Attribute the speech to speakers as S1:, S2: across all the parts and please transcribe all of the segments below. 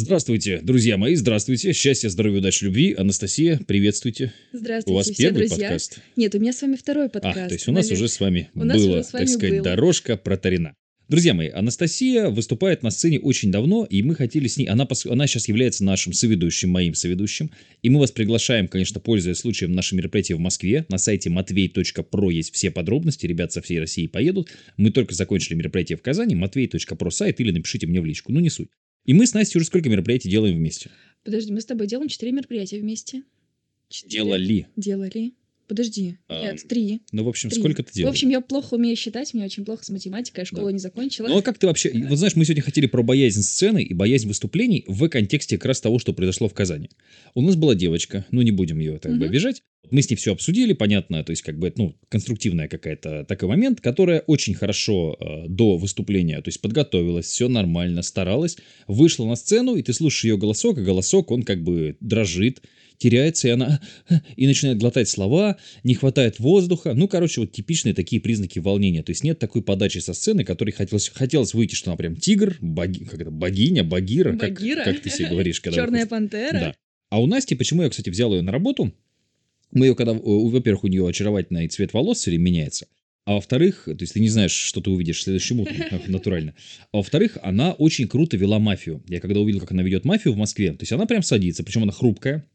S1: Здравствуйте, друзья мои, здравствуйте. Счастья, здоровья, удачи, любви. Анастасия, приветствуйте.
S2: Здравствуйте,
S1: У вас
S2: все
S1: первый
S2: друзья.
S1: подкаст?
S2: Нет, у меня с вами второй подкаст.
S1: А, то есть у нас
S2: Навер-
S1: уже с вами
S2: У
S1: было,
S2: с вами
S1: так сказать,
S2: был.
S1: дорожка протарена. Друзья мои, Анастасия выступает на сцене очень давно, и мы хотели с ней... Она, она сейчас является нашим соведущим, моим соведущим, и мы вас приглашаем, конечно, пользуясь случаем, на наше мероприятие в Москве. На сайте matvey.pro есть все подробности, ребят со всей России поедут. Мы только закончили мероприятие в Казани, matvey.pro сайт, или напишите мне в личку, ну не суть. И мы с Настей уже сколько мероприятий делаем вместе?
S2: Подожди, мы с тобой делаем четыре мероприятия вместе. Четыре.
S1: Делали.
S2: Делали. Подожди. Нет, три.
S1: Ну, в общем,
S2: Три.
S1: сколько ты делал?
S2: В общем, я плохо умею считать, мне очень плохо с математикой, я школу
S1: Да.
S2: не закончила.
S1: Ну а как ты вообще... Вот знаешь, мы сегодня хотели про боязнь сцены и боязнь выступлений в контексте как раз того, что произошло в Казани. У нас была девочка, ну не будем ее так бы
S2: Мгм.
S1: обижать. Мы с ней все обсудили, понятно, то есть как бы, ну, конструктивная какая-то такой момент, которая очень хорошо э, до выступления, то есть подготовилась, все нормально, старалась, вышла на сцену, и ты слушаешь ее голосок, и голосок, он как бы дрожит, теряется, и она и начинает глотать слова, не хватает воздуха. Ну, короче, вот типичные такие признаки волнения. То есть нет такой подачи со сцены, которой хотелось, хотелось выйти, что она прям тигр, боги, как это, богиня, багира, как-
S2: Багира?
S1: Как, ты себе говоришь, когда
S2: Черная пантера.
S1: Да. А у Насти, почему я, кстати, взял ее на работу? Мы ее, когда, э, во-первых, у нее очаровательный цвет волос все время меняется. А во-вторых, то есть ты не знаешь, что ты увидишь следующим утром, натурально. А во-вторых, она очень круто вела мафию. Я когда увидел, как она ведет мафию в Москве, то есть она прям садится, причем она хрупкая.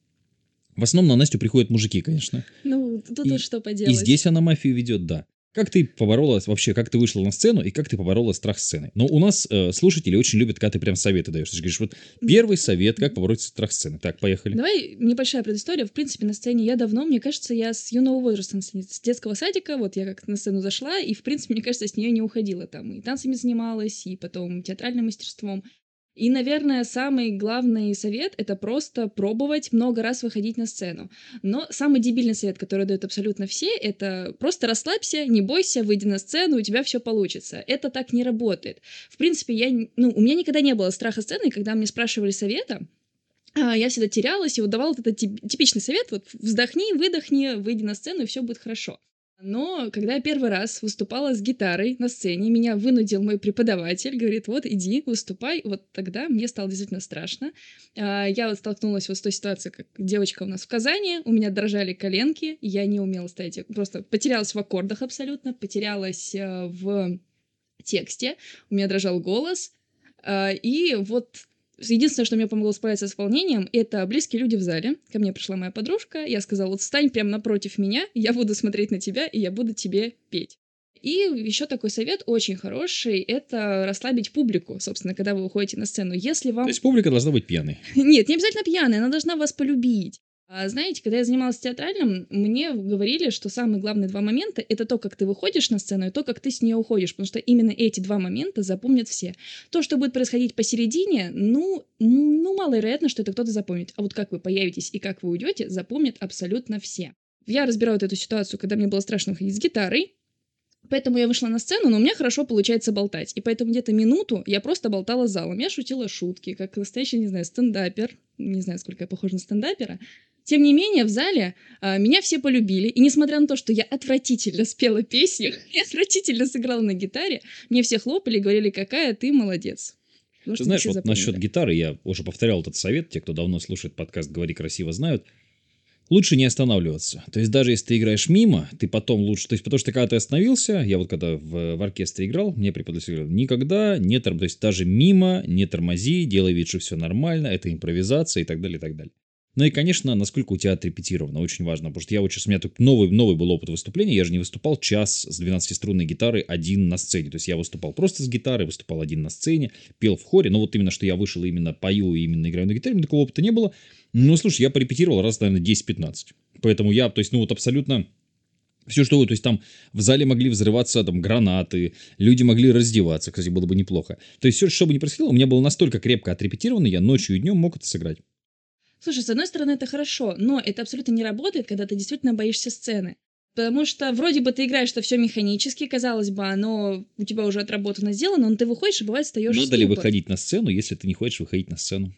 S1: В основном на Настю приходят мужики, конечно.
S2: Ну, тут
S1: И-
S2: что
S1: И
S2: поделать.
S1: здесь она мафию ведет, да. Как ты поборола вообще, как ты вышла на сцену и как ты поборола страх сцены? Но у нас э, слушатели очень любят, когда ты прям советы даешь. Ты же говоришь, вот первый совет, как побороть страх сцены. Так, поехали.
S2: Давай небольшая предыстория. В принципе, на сцене я давно, мне кажется, я с юного возраста на сцене, с детского садика, вот я как на сцену зашла, и, в принципе, мне кажется, с нее не уходила. Там и танцами занималась, и потом театральным мастерством. И, наверное, самый главный совет — это просто пробовать много раз выходить на сцену. Но самый дебильный совет, который дают абсолютно все, это просто расслабься, не бойся, выйди на сцену, у тебя все получится. Это так не работает. В принципе, я, ну, у меня никогда не было страха сцены, когда мне спрашивали совета, а, я всегда терялась и вот давала вот этот тип- типичный совет, вот вздохни, выдохни, выйди на сцену, и все будет хорошо. Но когда я первый раз выступала с гитарой на сцене, меня вынудил мой преподаватель, говорит, вот иди, выступай. Вот тогда мне стало действительно страшно. А, Я вот столкнулась вот с той ситуацией, как девочка у нас в Казани, у меня дрожали коленки, я не умела стоять, просто потерялась в аккордах абсолютно, потерялась э, в тексте, у меня дрожал голос, а, и вот единственное, что мне помогло справиться с волнением, это близкие люди в зале. Ко мне пришла моя подружка, я сказала, вот встань прямо напротив меня, я буду смотреть на тебя, и я буду тебе петь. И еще такой совет очень хороший, это расслабить публику, собственно, когда вы выходите на сцену. Если вам...
S1: То есть публика должна быть пьяной.
S2: Нет, не обязательно пьяная, она должна вас полюбить. А знаете, когда я занималась театральным, мне говорили, что самые главные два момента — это то, как ты выходишь на сцену, и то, как ты с нее уходишь, потому что именно эти два момента запомнят все. То, что будет происходить посередине, ну, ну маловероятно, что это кто-то запомнит. А вот как вы появитесь и как вы уйдете, запомнят абсолютно все. Я разбираю эту ситуацию, когда мне было страшно выходить с гитарой, Поэтому я вышла на сцену, но у меня хорошо получается болтать. И поэтому где-то минуту я просто болтала залом. Я шутила шутки, как настоящий, не знаю, стендапер. Не знаю, сколько я похожа на стендапера. Тем не менее, в зале а, меня все полюбили. И несмотря на то, что я отвратительно спела песню и отвратительно сыграла на гитаре, мне все хлопали и говорили, какая ты молодец. Потому
S1: Ты знаешь, вот насчет гитары, я уже повторял этот совет, те, кто давно слушает подкаст «Говори красиво» знают, лучше не останавливаться. То есть даже если ты играешь мимо, ты потом лучше... То есть потому что когда ты остановился, я вот когда в, в оркестре играл, мне преподаватель говорил, никогда не тормози, то есть даже мимо не тормози, делай вид, что все нормально, это импровизация и так далее, и так далее. Ну и, конечно, насколько у тебя отрепетировано, очень важно, потому что я сейчас, у меня тут новый, новый был опыт выступления, я же не выступал час с 12-струнной гитарой один на сцене, то есть я выступал просто с гитарой, выступал один на сцене, пел в хоре, но вот именно, что я вышел именно пою и именно играю на гитаре, такого опыта не было. Ну, слушай, я порепетировал раз, наверное, 10-15, поэтому я, то есть, ну вот абсолютно все, что вы, то есть там в зале могли взрываться там гранаты, люди могли раздеваться, кстати, было бы неплохо. То есть все, что бы ни происходило, у меня было настолько крепко отрепетировано, я ночью и днем мог это сыграть.
S2: Слушай, с одной стороны, это хорошо, но это абсолютно не работает, когда ты действительно боишься сцены. Потому что вроде бы ты играешь это все механически, казалось бы, оно у тебя уже отработано, сделано, но ты выходишь и бывает встаешь
S1: Надо ли выходить на сцену, если ты не хочешь выходить на сцену?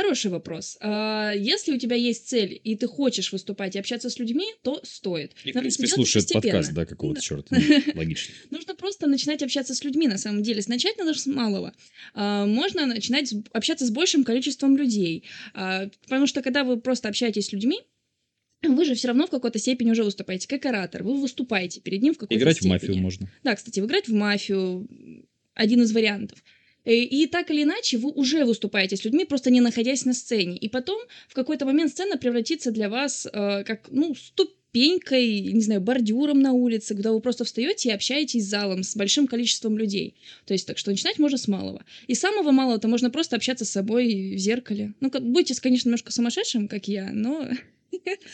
S2: Хороший вопрос. А, Если у тебя есть цель, и ты хочешь выступать и общаться с людьми, то стоит.
S1: И, в
S2: Но
S1: принципе, слушает подкаст, да, какого-то
S2: Да.
S1: черта. Ну, логично.
S2: Нужно просто начинать общаться с людьми, на самом деле. Начать надо с малого. А, Можно начинать общаться с большим количеством людей. А, Потому что когда вы просто общаетесь с людьми, вы же все равно в какой-то степени уже выступаете как оратор. Вы выступаете перед ним в какой-то
S1: Играть в
S2: степени.
S1: мафию можно.
S2: Да, кстати, играть в мафию — один из вариантов. Э, И так или иначе вы уже выступаете с людьми, просто не находясь на сцене. И потом в какой-то момент сцена превратится для вас э, как, ну, ступенькой, не знаю, бордюром на улице, куда вы просто встаете и общаетесь с залом, с большим количеством людей. То есть, так что начинать можно с малого. И самого малого-то можно просто общаться с собой в зеркале. Ну, как, будьте, конечно, немножко сумасшедшим, как я, но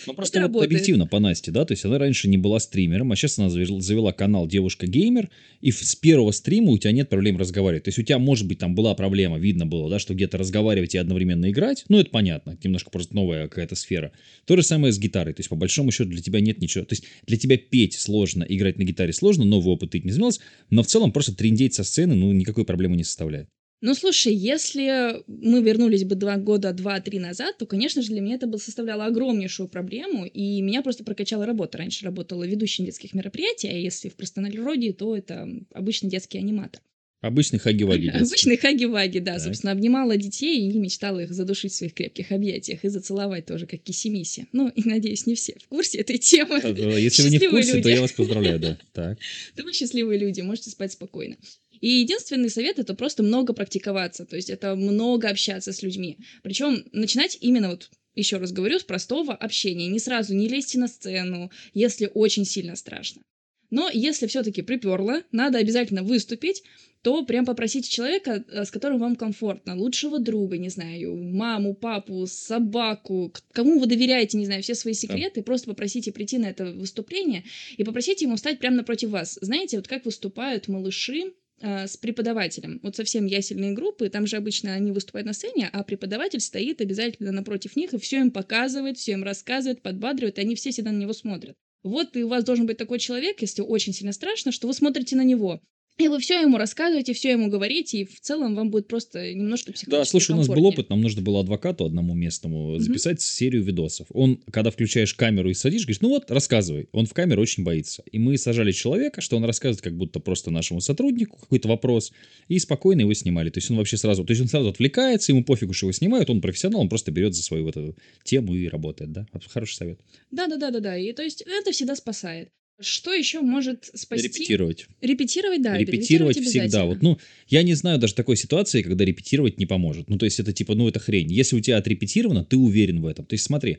S1: Ну, просто вот
S2: работает.
S1: объективно по Насте, да, то есть она раньше не была стримером, а сейчас она завел- завела канал «Девушка-геймер», и с первого стрима у тебя нет проблем разговаривать. То есть у тебя, может быть, там была проблема, видно было, да, что где-то разговаривать и одновременно играть, ну, это понятно, немножко просто новая какая-то сфера. То же самое с гитарой, то есть по большому счету для тебя нет ничего. То есть для тебя петь сложно, играть на гитаре сложно, новый опыт ты не изменился, но в целом просто трендеть со сцены, ну, никакой проблемы не составляет.
S2: Ну, слушай, если мы вернулись бы два года, два-три назад, то, конечно же, для меня это составляло огромнейшую проблему, и меня просто прокачала работа. Раньше работала ведущим детских мероприятий, а если в простонародье, то это обычный детский аниматор.
S1: Обычный хаги-ваги.
S2: Обычный хаги-ваги, да,
S1: Так.
S2: собственно, обнимала детей и мечтала их задушить в своих крепких объятиях и зацеловать тоже, как кисимиси. Ну, и, надеюсь, не все в курсе этой темы.
S1: Э, Если вы не в курсе, то я вас поздравляю, да. Так.
S2: Да вы счастливые люди, можете спать спокойно. И единственный совет это просто много практиковаться, то есть это много общаться с людьми. Причем начинать именно вот еще раз говорю, с простого общения. Не сразу не лезьте на сцену, если очень сильно страшно. Но если все-таки приперло, надо обязательно выступить, то прям попросите человека, э, с которым вам комфортно, лучшего друга, не знаю, маму, папу, собаку, кому вы доверяете, не знаю, все свои секреты, просто попросите прийти на это выступление и попросите ему встать прямо напротив вас. Знаете, вот как выступают малыши с преподавателем. Вот совсем ясельные группы, там же обычно они выступают на сцене, а преподаватель стоит обязательно напротив них и все им показывает, все им рассказывает, подбадривает, и они все всегда на него смотрят. Вот и у вас должен быть такой человек, если очень сильно страшно, что вы смотрите на него. И вы все ему рассказываете, все ему говорите, и в целом вам будет просто немножко психологически
S1: Да, слушай, у нас был опыт, нам нужно было адвокату одному местному записать серию видосов. Он, когда включаешь камеру и садишь, говорит, ну вот, рассказывай. Он в камеру очень боится. И мы сажали человека, что он рассказывает как будто просто нашему сотруднику какой-то вопрос, и спокойно его снимали. То есть он вообще сразу, то есть он сразу отвлекается, ему пофигу, что его снимают, он профессионал, он просто берет за свою вот эту тему и работает, да? Хороший совет.
S2: Да, да, да, да, да. И то есть это всегда спасает. Что еще может спасти?
S1: Репетировать.
S2: Репетировать, да.
S1: репетировать всегда. Вот, ну, я не знаю даже такой ситуации, когда репетировать не поможет. Ну, то есть это типа, ну, это хрень. Если у тебя отрепетировано, ты уверен в этом. То есть смотри,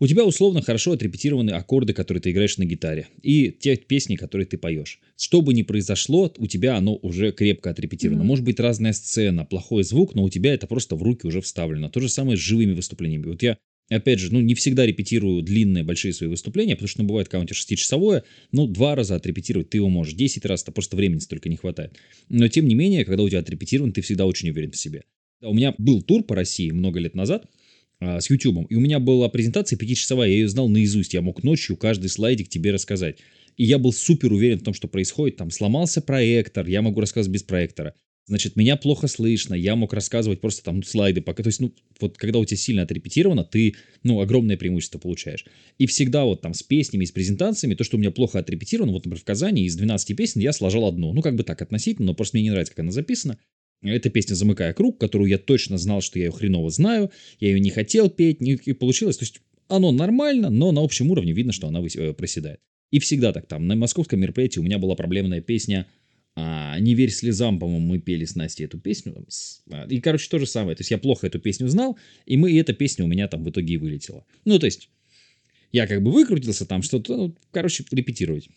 S1: у тебя условно хорошо отрепетированы аккорды, которые ты играешь на гитаре, и те песни, которые ты поешь. Что бы ни произошло, у тебя оно уже крепко отрепетировано.
S2: Мгм.
S1: Может быть разная сцена, плохой звук, но у тебя это просто в руки уже вставлено. То же самое с живыми выступлениями. Вот я Опять же, ну, не всегда репетирую длинные, большие свои выступления, потому что, ну, бывает, тебя шестичасовое, ну, два раза отрепетировать ты его можешь, 10 раз, то просто времени столько не хватает. Но, тем не менее, когда у тебя отрепетирован, ты всегда очень уверен в себе. У меня был тур по России много лет назад а, с YouTube, и у меня была презентация пятичасовая, я ее знал наизусть, я мог ночью каждый слайдик тебе рассказать. И я был супер уверен в том, что происходит. Там сломался проектор, я могу рассказывать без проектора. Значит, меня плохо слышно, я мог рассказывать просто там слайды пока. То есть, ну, вот когда у тебя сильно отрепетировано, ты, ну, огромное преимущество получаешь. И всегда вот там с песнями, с презентациями, то, что у меня плохо отрепетировано, вот, например, в Казани из 12 песен я сложил одну. Ну, как бы так относительно, но просто мне не нравится, как она записана. Эта песня «Замыкая круг», которую я точно знал, что я ее хреново знаю, я ее не хотел петь, не, и получилось. То есть, оно нормально, но на общем уровне видно, что она э, проседает. И всегда так там. На московском мероприятии у меня была проблемная песня а, «Не верь слезам», по-моему, мы пели с Настей эту песню. а, И, короче, то же самое. То есть я плохо эту песню знал, и, мы, и эта песня у меня там в итоге и вылетела. Ну, то есть я как бы выкрутился там что-то, ну, короче, репетировать.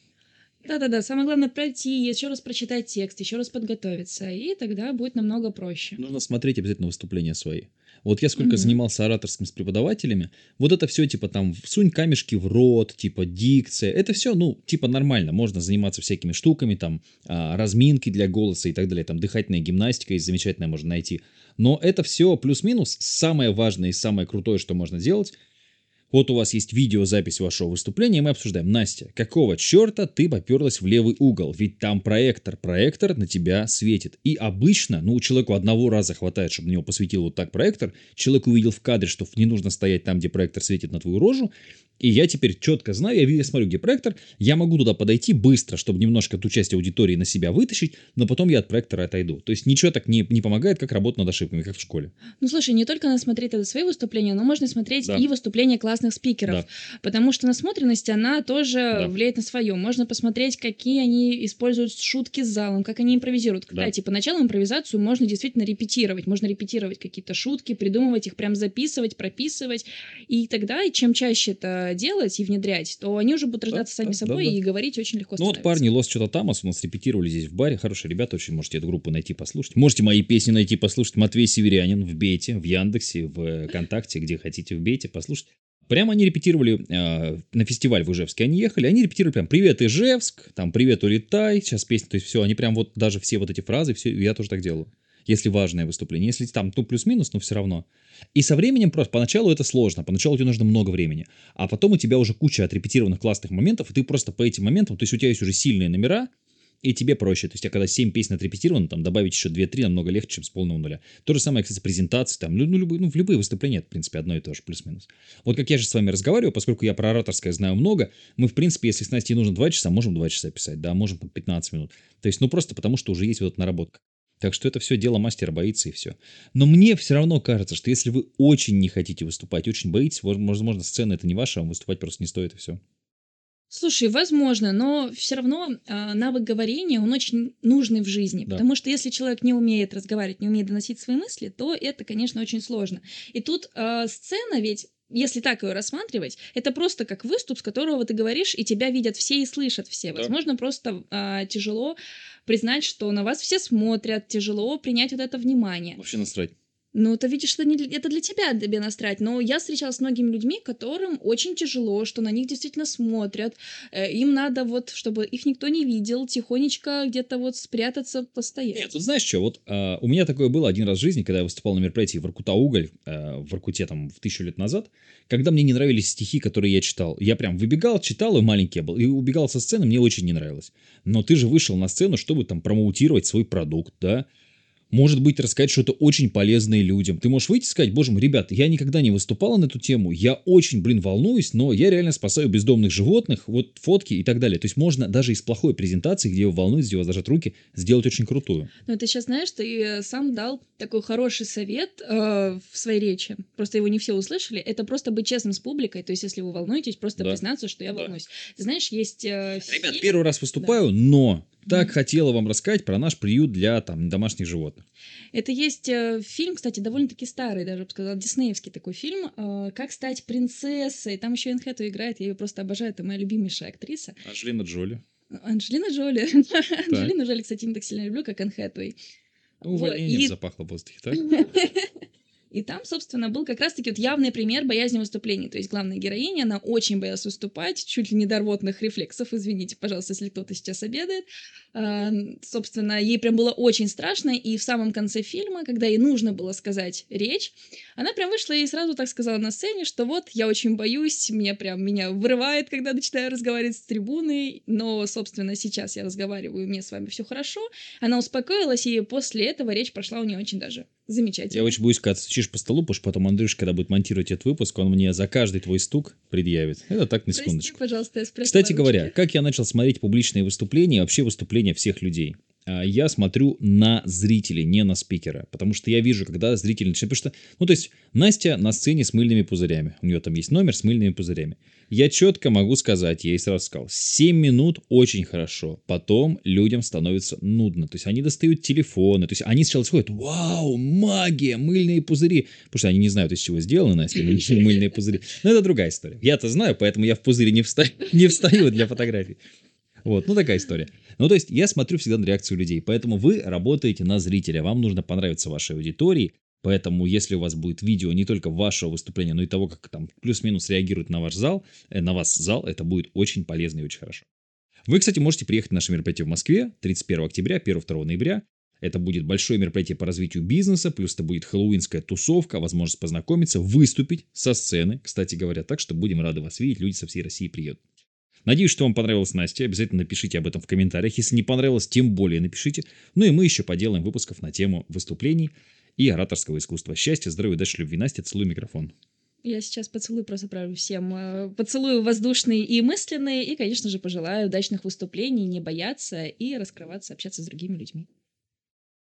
S2: Да-да-да, самое главное пройти, еще раз прочитать текст, еще раз подготовиться, и тогда будет намного проще.
S1: Нужно смотреть обязательно выступления свои. Вот я сколько
S2: Мгм.
S1: занимался ораторским с преподавателями, вот это все типа там сунь камешки в рот, типа дикция, это все, ну, типа нормально, можно заниматься всякими штуками, там, а, разминки для голоса и так далее, там, дыхательная гимнастика есть замечательная можно найти. Но это все плюс-минус самое важное и самое крутое, что можно делать, Вот у вас есть видеозапись вашего выступления, и мы обсуждаем. Настя, какого черта ты поперлась в левый угол? Ведь там проектор. Проектор на тебя светит. И обычно, ну, человеку одного раза хватает, чтобы на него посветил вот так проектор. Человек увидел в кадре, что не нужно стоять там, где проектор светит на твою рожу. И я теперь четко знаю, я, я смотрю, где проектор, я могу туда подойти быстро, чтобы немножко эту часть аудитории на себя вытащить, но потом я от проектора отойду. То есть ничего так не, не помогает, как работа над ошибками, как в школе.
S2: Ну, слушай, не только надо смотреть это свои выступления, но можно смотреть да. и выступления классных спикеров, да. потому что насмотренность, она тоже да. влияет на свое. Можно посмотреть, какие они используют шутки с залом, как они импровизируют. Кстати, да. поначалу импровизацию можно действительно репетировать, можно репетировать какие-то шутки, придумывать их, прям записывать, прописывать, и тогда, чем чаще это делать и внедрять, то они уже будут рождаться да, сами да, собой да, да. и говорить очень легко
S1: Ну вот парни Лос что-то Тамас у нас репетировали здесь в баре. Хорошие ребята, очень можете эту группу найти, послушать. Можете мои песни найти, послушать. Матвей Северянин в Бете, в Яндексе, в ВКонтакте, где хотите в Бете, послушать. Прямо они репетировали э, на фестиваль в Ижевске. Они ехали, они репетировали прям «Привет, Ижевск», там «Привет, улетай», сейчас песня, то есть все, они прям вот даже все вот эти фразы, все, я тоже так делаю если важное выступление. Если там, ну, плюс-минус, но все равно. И со временем просто, поначалу это сложно, поначалу тебе нужно много времени, а потом у тебя уже куча отрепетированных классных моментов, и ты просто по этим моментам, то есть у тебя есть уже сильные номера, и тебе проще. То есть, когда 7 песен отрепетировано, там добавить еще 2-3 намного легче, чем с полного нуля. То же самое, кстати, презентации, там, ну, любые, ну, в любые выступления, это, в принципе, одно и то же, плюс-минус. Вот как я же с вами разговариваю, поскольку я про ораторское знаю много, мы, в принципе, если с Настей нужно 2 часа, можем 2 часа писать, да, можем 15 минут. То есть, ну, просто потому, что уже есть вот эта наработка. Так что это все дело мастера боится и все. Но мне все равно кажется, что если вы очень не хотите выступать, очень боитесь, возможно, сцена это не ваша, а выступать просто не стоит и все.
S2: Слушай, возможно, но все равно э, навык говорения, он очень нужный в жизни, да. потому что если человек не умеет разговаривать, не умеет доносить свои мысли, то это, конечно, очень сложно. И тут э, сцена ведь если так ее рассматривать, это просто как выступ, с которого ты говоришь, и тебя видят все и слышат все. Да. Возможно, просто а, тяжело признать, что на вас все смотрят, тяжело принять вот это внимание.
S1: Вообще насрать.
S2: Ну, ты видишь, что это для тебя тебе настрать. Но я встречалась с многими людьми, которым очень тяжело, что на них действительно смотрят. Э, им надо вот, чтобы их никто не видел, тихонечко где-то вот спрятаться, постоять.
S1: Нет, тут знаешь что, вот э, у меня такое было один раз в жизни, когда я выступал на мероприятии в Иркута-Уголь, э, в Иркуте там в тысячу лет назад, когда мне не нравились стихи, которые я читал. Я прям выбегал, читал, и маленький был, и убегал со сцены, мне очень не нравилось. Но ты же вышел на сцену, чтобы там промоутировать свой продукт, да, может быть, рассказать что-то очень полезное людям. Ты можешь выйти и сказать, боже мой, ребята, я никогда не выступала на эту тему, я очень, блин, волнуюсь, но я реально спасаю бездомных животных, вот фотки и так далее. То есть можно даже из плохой презентации, где вы волнуетесь, где вас зажат руки, сделать очень крутую.
S2: Но ты сейчас знаешь, ты э, сам дал такой хороший совет э, в своей речи. Просто его не все услышали. Это просто быть честным с публикой. То есть, если вы волнуетесь, просто да. признаться, что я да. волнуюсь. Ты знаешь, есть... Э,
S1: Ребят, фильм... первый раз выступаю, да. но так хотела вам рассказать про наш приют для там, домашних животных.
S2: Это есть э, фильм, кстати, довольно-таки старый, даже бы сказала, диснеевский такой фильм э, «Как стать принцессой». Там еще Энн играет, я ее просто обожаю, это моя любимейшая актриса.
S1: Анжелина Джоли.
S2: Анжелина Джоли. Анжелина Джоли, кстати, не так сильно люблю, как Энн Хэтэуэй.
S1: Увольнением и... запахло в воздухе, так?
S2: И там, собственно, был как раз-таки вот явный пример боязни выступлений. То есть главная героиня, она очень боялась выступать, чуть ли не до рвотных рефлексов, извините, пожалуйста, если кто-то сейчас обедает. А, собственно, ей прям было очень страшно, и в самом конце фильма, когда ей нужно было сказать речь, она прям вышла и сразу так сказала на сцене, что вот, я очень боюсь, меня прям, меня вырывает, когда начинаю разговаривать с трибуной, но, собственно, сейчас я разговариваю, мне с вами все хорошо. Она успокоилась, и после этого речь прошла у нее очень даже замечательно.
S1: Я очень боюсь, когда ты стучишь по столу, потому что потом Андрюш, когда будет монтировать этот выпуск, он мне за каждый твой стук предъявит. Это так, на секундочку.
S2: Прости, пожалуйста, я
S1: Кстати говоря, как я начал смотреть публичные выступления, вообще выступления всех людей? А, я смотрю на зрителей, не на спикера. Потому что я вижу, когда зритель начинает... Потому что, ну, то есть, Настя на сцене с мыльными пузырями. У нее там есть номер с мыльными пузырями. Я четко могу сказать, я ей сразу сказал, 7 минут очень хорошо. Потом людям становится нудно. То есть, они достают телефоны. То есть, они сначала сходят, вау, магия, мыльные пузыри. Потому что они не знают, из чего сделаны, Настя, мыльные пузыри. Но это другая история. Я-то знаю, поэтому я в пузыре не встаю, не встаю для фотографий. Вот, ну такая история. Ну, то есть я смотрю всегда на реакцию людей, поэтому вы работаете на зрителя, вам нужно понравиться вашей аудитории, Поэтому, если у вас будет видео не только вашего выступления, но и того, как там плюс-минус реагирует на ваш зал, э, на вас зал, это будет очень полезно и очень хорошо. Вы, кстати, можете приехать на наше мероприятие в Москве 31 октября, 1-2 ноября. Это будет большое мероприятие по развитию бизнеса, плюс это будет хэллоуинская тусовка, возможность познакомиться, выступить со сцены, кстати говоря. Так что будем рады вас видеть, люди со всей России приедут. Надеюсь, что вам понравилась Настя. Обязательно напишите об этом в комментариях. Если не понравилось, тем более напишите. Ну и мы еще поделаем выпусков на тему выступлений и ораторского искусства. Счастья, здоровья, удачи, любви. Настя, целую микрофон.
S2: Я сейчас поцелуй просто отправлю всем. Э, поцелую воздушные и мысленные. И, конечно же, пожелаю удачных выступлений, не бояться и раскрываться, общаться с другими людьми.